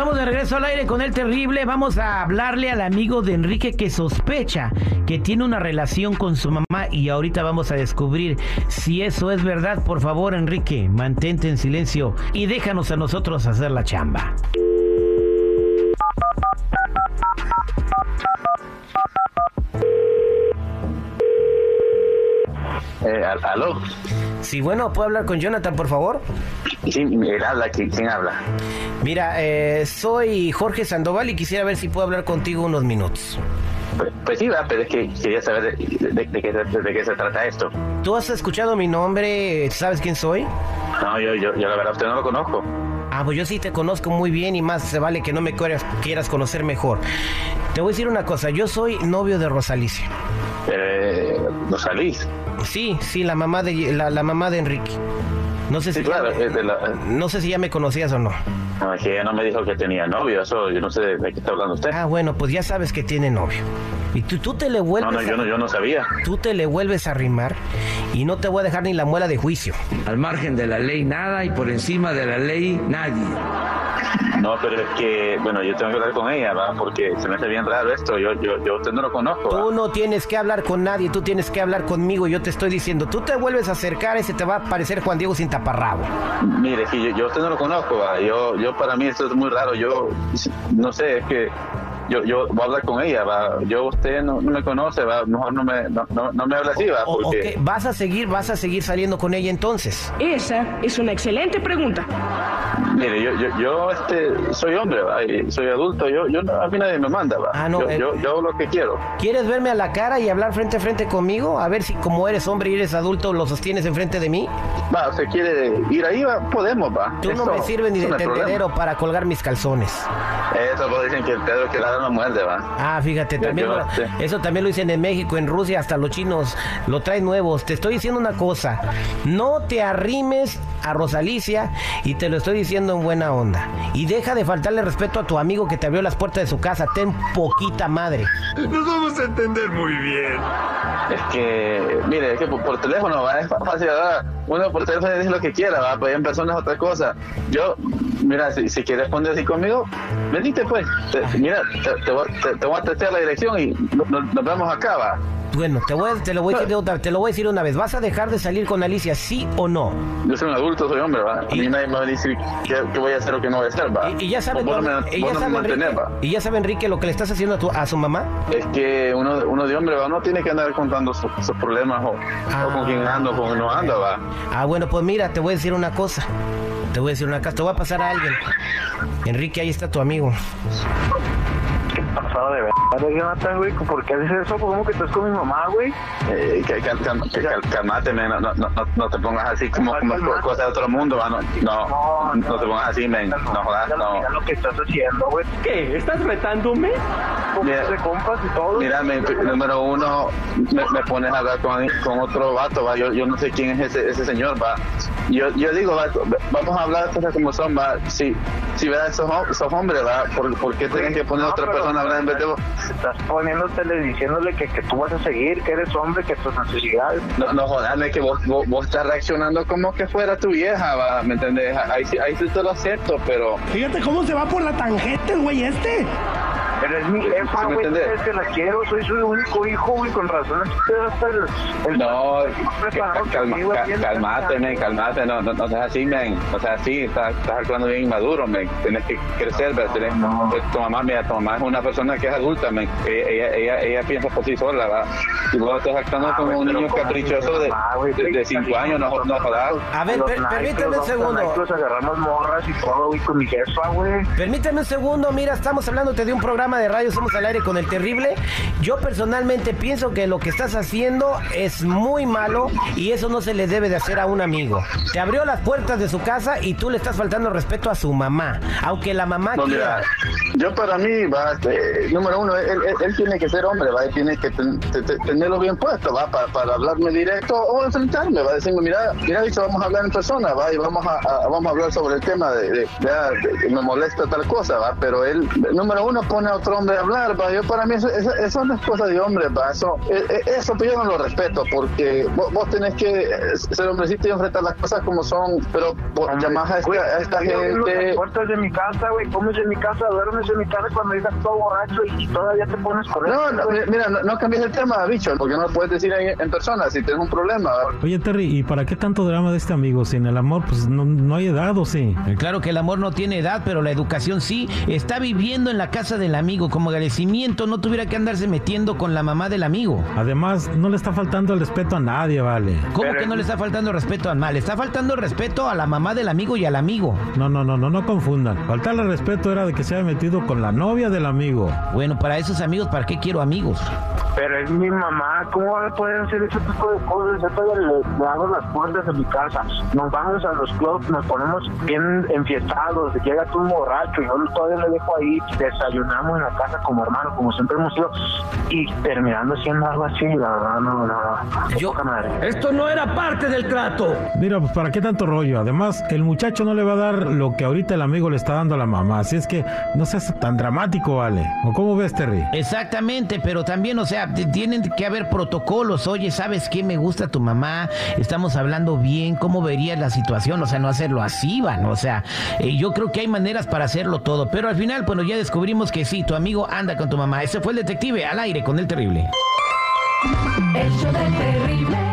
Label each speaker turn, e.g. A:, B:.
A: Estamos de regreso al aire con el terrible. Vamos a hablarle al amigo de Enrique que sospecha que tiene una relación con su mamá y ahorita vamos a descubrir si eso es verdad. Por favor, Enrique, mantente en silencio y déjanos a nosotros hacer la chamba.
B: Eh, ¿Aló?
A: Sí, bueno, ¿puedo hablar con Jonathan, por favor?
B: Sí, él habla, ¿quién, quién habla?
A: Mira, eh, soy Jorge Sandoval y quisiera ver si puedo hablar contigo unos minutos.
B: Pues, pues sí, va, pero es que quería saber de, de- de qué, se- de qué se trata esto.
A: ¿Tú has escuchado mi nombre? ¿Sabes quién soy?
B: No, yo, yo, yo la verdad usted no lo conozco.
A: Ah, pues yo sí te conozco muy bien y más se vale que no me quieras, quieras conocer mejor. Te voy a decir una cosa, yo soy novio de Rosalicia.
B: Eh, no salís.
A: Sí, sí, la mamá de la, la mamá de Enrique. No sé si
B: Sí, claro,
A: ya,
B: la...
A: no sé si ya me conocías o no.
B: No, es que ella no me dijo que tenía novio, eso yo no sé de qué está hablando usted.
A: Ah, bueno, pues ya sabes que tiene novio. Y tú, tú te le
B: No,
A: vuelves
B: no, yo no, yo no sabía.
A: tú te le vuelves a arrimar y no te voy a dejar ni la muela de juicio.
C: Al margen de la ley nada y por encima de la ley nadie.
B: No, pero es que, bueno, yo tengo que hablar con ella, ¿va? Porque se me hace bien raro esto. Yo, yo, yo usted no lo conozco.
A: Tú no tienes que hablar con nadie, tú tienes que hablar conmigo. Yo te estoy diciendo, tú te vuelves a acercar y se te va a parecer Juan Diego sin taparrabo.
B: Mire, es que yo, yo usted no lo conozco, ¿va? Yo, yo para mí esto es muy raro. Yo, no sé, es que yo, yo voy a hablar con ella, ¿va? Yo usted no, no me conoce, ¿va? Mejor no me, no, no, no me habla así, ¿va?
A: O-
B: Porque,
A: ok, ¿Vas a seguir, vas a seguir saliendo con ella entonces?
D: Esa es una excelente pregunta.
B: Mire, yo, yo, yo este, soy hombre, ¿va? Y soy adulto, yo, yo, a mí nadie me manda, ¿va?
A: Ah, no,
B: yo,
A: eh.
B: yo, yo hago lo que quiero.
A: ¿Quieres verme a la cara y hablar frente a frente conmigo? A ver si como eres hombre y eres adulto lo sostienes enfrente de mí.
B: Va, ¿usted quiere ir ahí, va? Podemos, va.
A: Tú no me sirves ni de tendedero para colgar mis calzones.
B: Eso pues dicen que el pedo que la no muerde, va.
A: Ah, fíjate, también lo- eso también lo dicen en México, en Rusia, hasta los chinos lo traen nuevos. Te estoy diciendo una cosa, no te arrimes a Rosalicia y te lo estoy diciendo en buena onda. Y deja de faltarle respeto a tu amigo que te abrió las puertas de su casa, ten poquita madre.
E: Nos vamos a entender muy bien.
B: Es que, mire, es que por, por teléfono va, es fácil, ¿verdad? Uno por teléfono dice lo que quiera, va, pues en persona es otra cosa. Yo, mira, si, si quieres poner así conmigo, venite pues. Te- mira, te, te voy, te- te voy a testear la dirección y no- no- nos vemos acá, va.
A: Bueno, te, voy, te, lo voy a decir de otra, te lo voy a decir una vez. ¿Vas a dejar de salir con Alicia, sí o no?
B: Yo soy un adulto, soy hombre, va. A mí nadie me va a decir qué, qué voy a hacer o qué no voy a hacer, va.
A: Y, y ya sabe,
B: no me,
A: y ya sabe,
B: mantenés,
A: Enrique,
B: va.
A: y ya sabe, Enrique, lo que le estás haciendo a, tu- a su mamá.
B: Es que uno, uno de hombre, va, no tiene que andar contando sus, sus problemas o, o con quién ando, con quién no ando, va.
A: Ah, bueno, pues mira, te voy a decir una cosa. Te voy a decir una cosa, te voy a pasar a alguien. Enrique, ahí está tu amigo.
F: ¿Qué pasado de verdad, Jonathan, güey? ¿Por qué haces eso? ¿Cómo que estás con mi mamá, güey?
B: Eh, que, cal- cal- que cal- calmate, men, no, no, no, no te pongas así como, como
F: Calmate.
B: cosa de otro mundo, va, no, no, no, te pongas así, men, no jodas, no.
F: Mira lo que estás haciendo, güey.
D: ¿Qué? ¿Estás retándome?
B: Mira.
F: de compas y todo.
B: Mira, men, número uno, me, me pones a hablar con, con otro vato, va, yo, yo no sé quién es ese, ese señor, va. Yo, yo digo, va, vamos a hablar de cosas como son, va, si, si verdad sos, hom- sos hombre, va, ¿por, por qué tienes que poner a
F: No,
B: otra persona a hablar en vez de vos?
F: Estás poniéndotele, diciéndole que, que tú vas a seguir, que eres hombre, que tus necesidades.
B: No, no jodas, men, que vos, vos, vos estás reaccionando como que fuera tu vieja, va, ¿me entendés? Ahí, sí- ahí sí te lo acepto, pero...
G: Fíjate cómo se va por la tangente el güey este.
F: Pero es mi jefa,
B: ¿Sí me
F: güey. que la quiero, soy su único hijo, güey. Con razón, el. el
B: No, calma, calmate, men, calmate, no, no, no seas así, men, no seas así, estás, estás actuando bien inmaduro, men, tienes que crecer, ¿verdad? Tenés- pues, tu mamá, mira, tu mamá es una persona que es adulta, men, ella, ella, ella, ella piensa por sí sola, ¿va? Y vos estás actuando
F: Ah,
B: como un
F: pero
B: niño caprichoso de,
F: mamá, güey,
B: de, de cinco años, no, no jodas.
A: A ver, permíteme un segundo.
F: nightclubs, agarramos morras y todo, güey, con mi jefa, güey.
A: Permíteme un segundo, mira, estamos hablándote de un programa de radio, somos al aire con el terrible. Yo personalmente pienso que lo que estás haciendo es muy malo y eso no se le debe de hacer a un amigo. Te abrió las puertas de su casa y tú le estás faltando respeto a su mamá, aunque la mamá
B: No,
A: quiera.
B: mira, yo para mí, va, este, número uno, él, él- él tiene que ser hombre, va, y tiene que ten- te- te- tenerlo bien puesto, va, para, para hablarme directo o enfrentarme, va, decirme, mira, mira, dicho, vamos a hablar en persona, va, y vamos a, a- vamos a hablar sobre el tema de, de, que me molesta tal cosa, va, pero él, número uno, pone a otro hombre hablar, va, yo para mí eso, eso, eso no es cosa de hombre, va, eso, eh, eh, eso pues yo no lo respeto, porque vos, vos tenés que eh, ser hombrecito y enfrentar las cosas como son, pero vos llamás a esta,
F: güey,
B: a esta
F: yo
B: gente...
F: Puertas de mi casa, güey, comes en mi casa, duermes en mi casa cuando llegas todo borracho y, todavía te pones con
B: No, no, mira, no, no cambies el tema, bicho, porque no lo puedes decir en, en persona si tienes un problema.
G: Oye, Terry, ¿y para qué tanto drama de este amigo? Si en el amor, pues no, no hay edad, ¿o sí?
A: Claro que el amor no tiene edad, pero la educación sí. Está viviendo en la casa del amigo. Como agradecimiento, no tuviera que andarse metiendo con la mamá del amigo.
G: Además, no le está faltando el respeto a nadie, vale.
A: ¿Cómo
F: Pero-
A: que no le está faltando respeto al mal? Le está faltando respeto a la mamá del amigo y al amigo.
G: No, no, no, no, no confundan. Faltarle respeto era de que se haya metido con la novia del amigo.
A: Bueno, para esos amigos, ¿para qué quiero amigos?
F: Pero es mi mamá, ¿cómo va a poder hacer ese tipo de cosas? Yo todavía le, le abro las puertas de mi casa. Nos vamos a los clubs, nos ponemos bien enfiestados, llega tú un borracho, yo todavía le dejo ahí, desayunamos en la casa como hermanos, como siempre hemos sido, y terminando siendo algo así, la verdad, no, no, no.
A: Yo-
F: Poca madre.
C: Esto no era parte del trato.
G: Mira, pues para qué tanto rollo. Además, el muchacho no le va a dar lo que ahorita el amigo le está dando a la mamá. Así es que no seas tan dramático, vale. ¿O cómo ves, Terry?
A: Exactamente, pero también, o sea, tienen que haber protocolos. Oye, ¿sabes qué? Me gusta tu mamá, estamos hablando bien, ¿cómo verías la situación? O sea, no hacerlo así, van. O sea, eh, yo creo que hay maneras para hacerlo todo, pero al final, bueno, ya descubrimos que sí, tu amigo anda con tu mamá. Ese fue el detective al aire con el terrible.
H: Terrible.